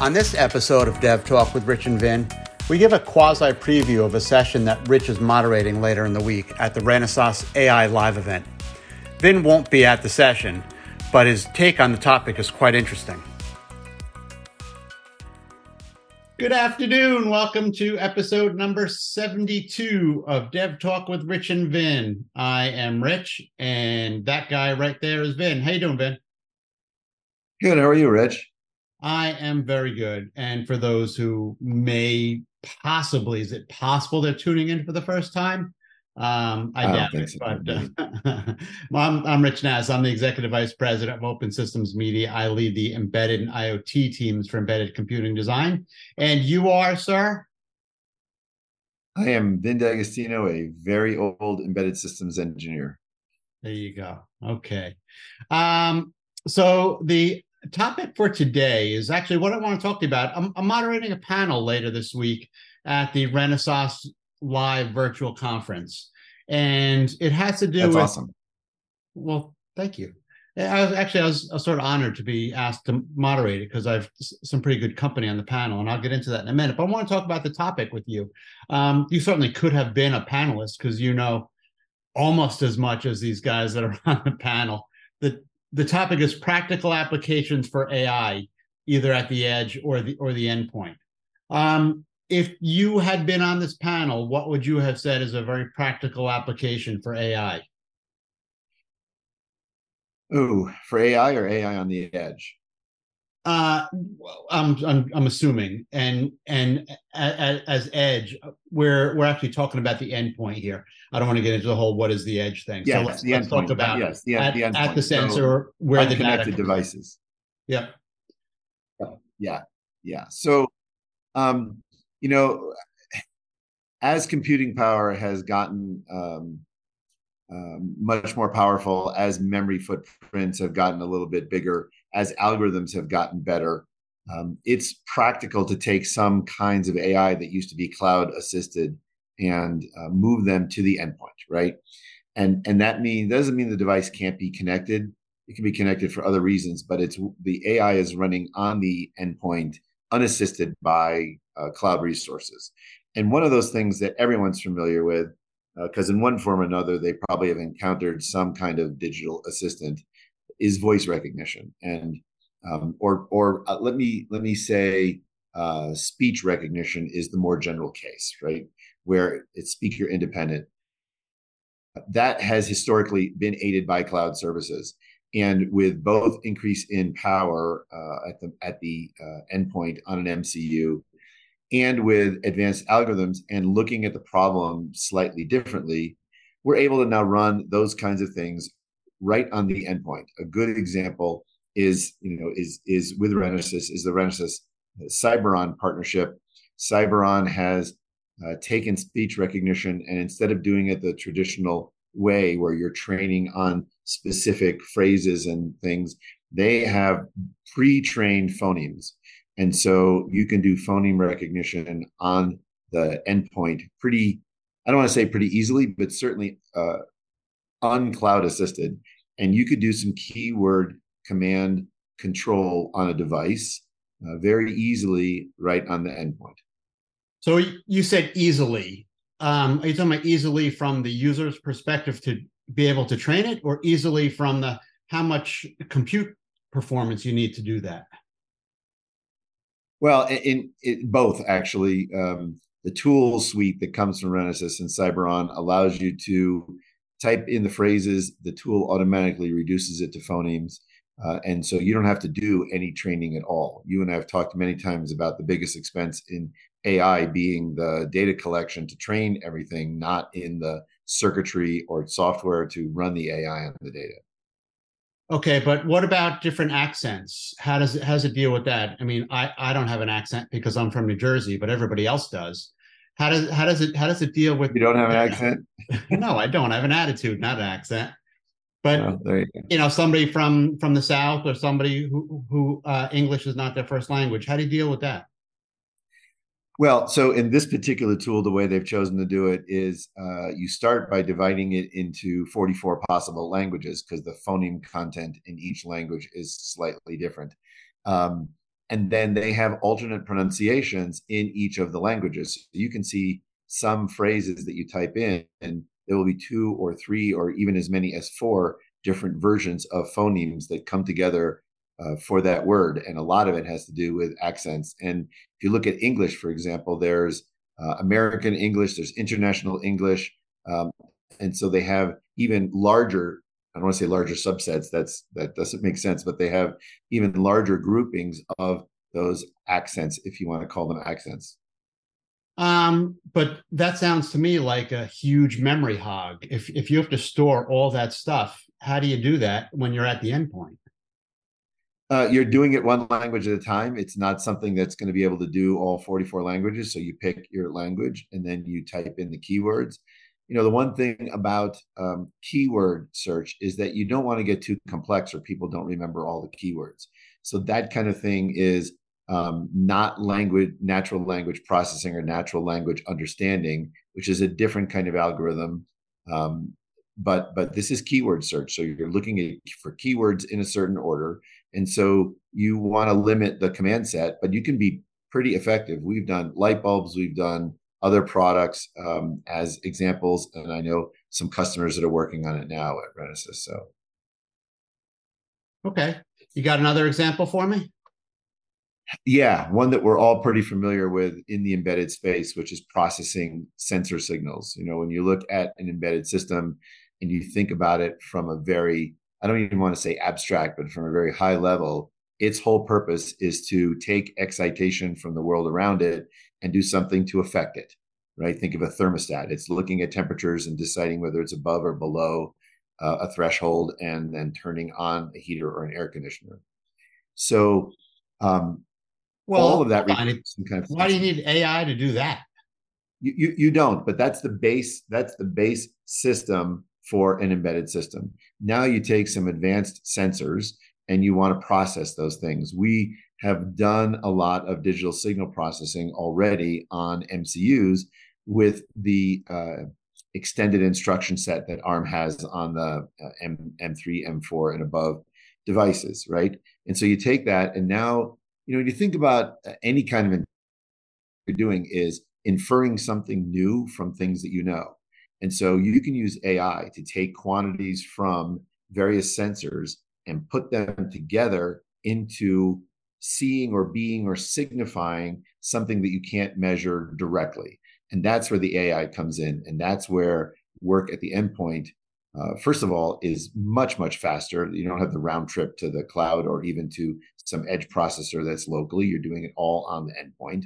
On this episode of Dev Talk with Rich and Vin, we give a quasi preview of a session that Rich is moderating later in the week at the Renesas AI Live event. Vin won't be at the session, but his take on the topic is quite interesting. Good afternoon. Welcome to episode number 72 of Dev Talk with Rich and Vin. I am Rich, and that guy right there is Vin. How you doing, Vin? Good. How are you, Rich? I am very good. And for those who may possibly, is it possible they're tuning in for the first time? Um, I, I doubt it, so. but uh, I'm, I'm Rich Nass. I'm the executive vice president of Open Systems Media. I lead the embedded and IoT teams for embedded computing design. And you are, sir? I am Vin D'Agostino, a very old embedded systems engineer. There you go. Okay. Um, so the topic for today is actually what I want to talk to you about. I'm, I'm moderating a panel later this week at the Renesas Live virtual conference, and it has to do That's with. awesome. Well, thank you. I was actually I was, I was sort of honored to be asked to moderate it because I've some pretty good company on the panel, and I'll get into that in a minute. But I want to talk about the topic with you. Um, you certainly could have been a panelist because you know almost as much as these guys that are on the panel. The the topic is practical applications for AI, either at the edge or the or the endpoint. Um, if you had been on this panel, what would you have said is a very practical application for AI? Ooh, for AI or AI on the edge? Uh, I'm, I'm I'm assuming, and and as, as edge, we're we're actually talking about the endpoint here. I don't want to get into the whole what is the edge thing. Yes, so let's, the let's talk about yes, the, at, the endpoint. at the sensor so where the connected devices. Yeah. Yeah, yeah. So, um, you know, as computing power has gotten um, um, much more powerful, as memory footprints have gotten a little bit bigger, as algorithms have gotten better, um, it's practical to take some kinds of AI that used to be cloud assisted and uh, move them to the endpoint, right? And and that mean doesn't mean the device can't be connected. It can be connected for other reasons, but it's the AI is running on the endpoint unassisted by uh, cloud resources. And one of those things that everyone's familiar with, because uh, in one form or another they probably have encountered some kind of digital assistant, is voice recognition, and um, or or uh, let me let me say uh, speech recognition is the more general case, right? Where it's speaker independent. That has historically been aided by cloud services and with both increase in power uh, at the at the uh, endpoint on an MCU, and with advanced algorithms and looking at the problem slightly differently, we're able to now run those kinds of things right on the endpoint. A good example is you know is is with Renesas is the Renesas Cyberon partnership. Cyberon has uh, taken speech recognition and instead of doing it the traditional way where you're training on specific phrases and things. They have pre-trained phonemes. And so you can do phoneme recognition on the endpoint pretty, I don't want to say pretty easily, but certainly uh, uncloud assisted. And you could do some keyword command control on a device uh, very easily right on the endpoint. So you said easily. Um, are you talking about easily from the user's perspective to be able to train it or easily from the how much compute performance you need to do that well in, in both actually. Um, the tool suite that comes from renesas and cyberon allows you to type in the phrases. The tool automatically reduces it to phonemes. Uh, and so you don't have to do any training at all. You and i have talked many times about the biggest expense in ai being the data collection to train everything not in the circuitry or software to run the AI on the data. Okay, but what about different accents? How does it how does it deal with that? I mean, I I don't have an accent because I'm from New Jersey, but everybody else does. How does how does it how does it deal with? You don't have an accent? no, I don't. I have an attitude, not an accent. But oh, you, you, know, somebody from from the South or somebody who who uh, English is not their first language. How do you deal with that? Well, so in this particular tool, the way they've chosen to do it is uh, you start by dividing it into 44 possible languages because the phoneme content in each language is slightly different. Um, and then they have alternate pronunciations in each of the languages. So you can see some phrases that you type in, and there will be two or three or even as many as four different versions of phonemes that come together uh, for that word. And a lot of it has to do with accents. And if you look at English, for example, there's uh, American English, there's international English. Um, and so they have even larger I don't want to say larger subsets. That's that doesn't make sense, but they have even larger groupings of those accents, if you want to call them accents. Um, but that sounds to me like a huge memory hog. If if you have to store all that stuff, how do you do that when you're at the endpoint? Uh, you're doing it one language at a time. It's not something that's going to be able to do all 44 languages. So you pick your language and then you type in the keywords. You know, the one thing about um, keyword search is that you don't want to get too complex or people don't remember all the keywords. So that kind of thing is um, not language, natural language processing or natural language understanding, which is a different kind of algorithm. Um, but but this is keyword search, so you're looking at for keywords in a certain order, and so you want to limit the command set, but you can be pretty effective. We've done light bulbs, we've done other products um, as examples, and I know some customers that are working on it now at Renesas. So, okay, you got another example for me? Yeah, one that we're all pretty familiar with in the embedded space, which is processing sensor signals. You know, when you look at an embedded system and you think about it from a very, I don't even want to say abstract, but from a very high level, its whole purpose is to take excitation from the world around it and do something to affect it, right? Think of a thermostat. It's looking at temperatures and deciding whether it's above or below uh, a threshold and then turning on a heater or an air conditioner. So, um, well, all of that. Kind of why do you need AI to do that? You, you, you don't, but that's the base. That's the base system for an embedded system. Now you take some advanced sensors and you want to process those things. We have done a lot of digital signal processing already on MCUs with the uh, extended instruction set that ARM has on the uh, M, M3, M4, and above devices, right? And so you take that, and now you know, when you think about uh, any kind of you're doing is inferring something new from things that you know. And so you can use AI to take quantities from various sensors and put them together into seeing or being or signifying something that you can't measure directly. And that's where the AI comes in. And that's where work at the endpoint uh, first of all, is much, much faster. You don't have the round trip to the cloud or even to some edge processor that's locally. You're doing it all on the endpoint.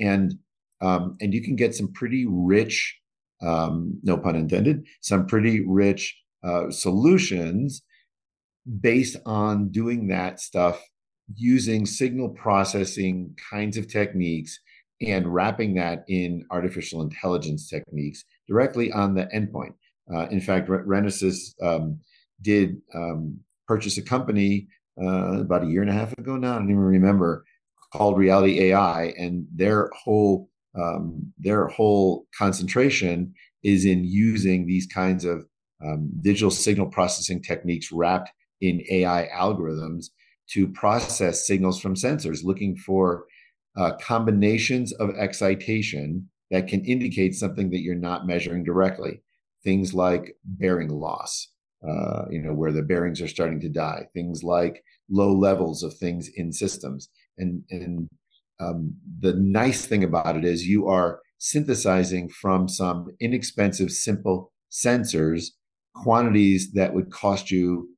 And um, and you can get some pretty rich, um, no pun intended, some pretty rich uh, solutions based on doing that stuff using signal processing kinds of techniques and wrapping that in artificial intelligence techniques directly on the endpoint. Uh, in fact, Renesas um, did um, purchase a company uh, about a year and a half ago now. I don't even remember called Reality AI, and their whole um, their whole concentration is in using these kinds of um, digital signal processing techniques wrapped in AI algorithms to process signals from sensors, looking for uh, combinations of excitation that can indicate something that you're not measuring directly things like bearing loss, uh, you know, where the bearings are starting to die, things like low levels of things in systems. And, and um, the nice thing about it is you are synthesizing from some inexpensive, simple sensors quantities that would cost you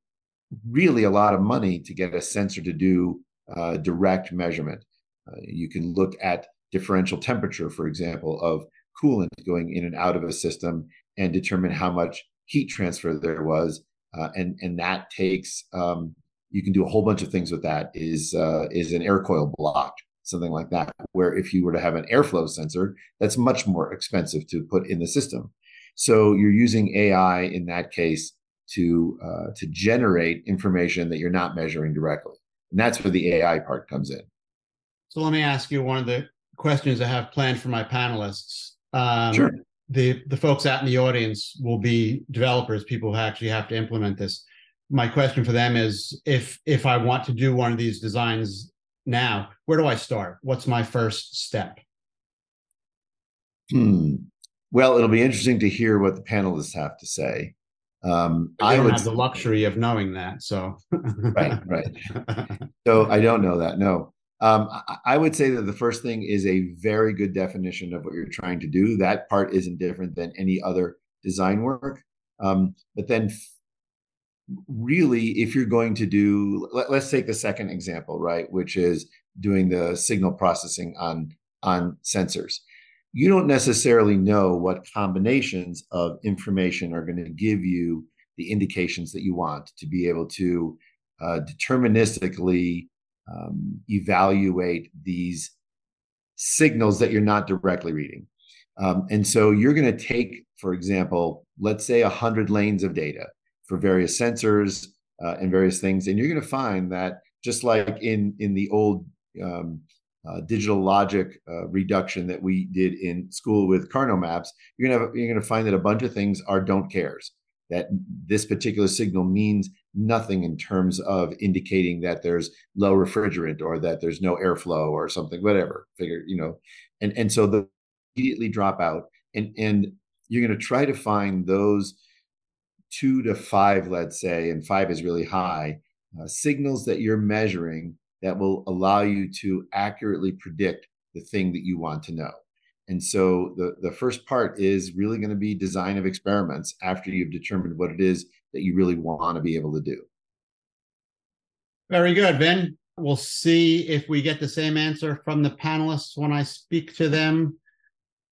really a lot of money to get a sensor to do uh, direct measurement. Uh, you can look at differential temperature, for example, of coolant going in and out of a system and determine how much heat transfer there was. Uh, and and that takes um, you can do a whole bunch of things with that. Is uh, is an air coil blocked, something like that? Where if you were to have an airflow sensor, that's much more expensive to put in the system. So you're using AI in that case to uh, to generate information that you're not measuring directly, and that's where the AI part comes in. So let me ask you one of the questions I have planned for my panelists. Um, sure the the folks out in the audience will be developers, people who actually have to implement this. My question for them is if if I want to do one of these designs now, where do I start? What's my first step? Hmm. Well, it'll be interesting to hear what the panelists have to say. Um, I don't have the luxury of knowing that, so right, right. So I don't know that. No, um, I, I, would say that the first thing is a very good definition of what you're trying to do. That part isn't different than any other design work. Um, but then, really, if you're going to do, let, let's take the second example, right, which is doing the signal processing on on sensors you don't necessarily know what combinations of information are going to give you the indications that you want to be able to uh, deterministically um, evaluate these signals that you're not directly reading. Um, and so you're going to take, for example, let's say 100 lanes of data for various sensors uh, and various things, and you're going to find that just like in in the old um, uh, digital logic uh, reduction that we did in school with Karnaugh maps, you're gonna have, you're gonna find that a bunch of things are don't cares. That this particular signal means nothing in terms of indicating that there's low refrigerant or that there's no airflow or something, whatever. Figure, you know, and and so the immediately drop out, and and you're gonna try to find those two to five, let's say, and five is really high uh, signals that you're measuring that will allow you to accurately predict the thing that you want to know. And so the, the first part is really going to be design of experiments after you've determined what it is that you really want to be able to do. Very good, Vin. We'll see if we get the same answer from the panelists when I speak to them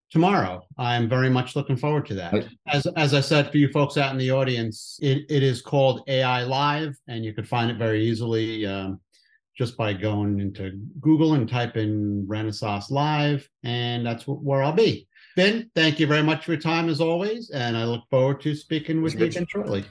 tomorrow. I'm very much looking forward to that. As as I said for you folks out in the audience, it, it is called AI Live, and you could find it very easily. Um, just by going into Google and type in Renesas Live, and that's where I'll be. Vin, thank you very much for your time as always, and I look forward to speaking with you again shortly.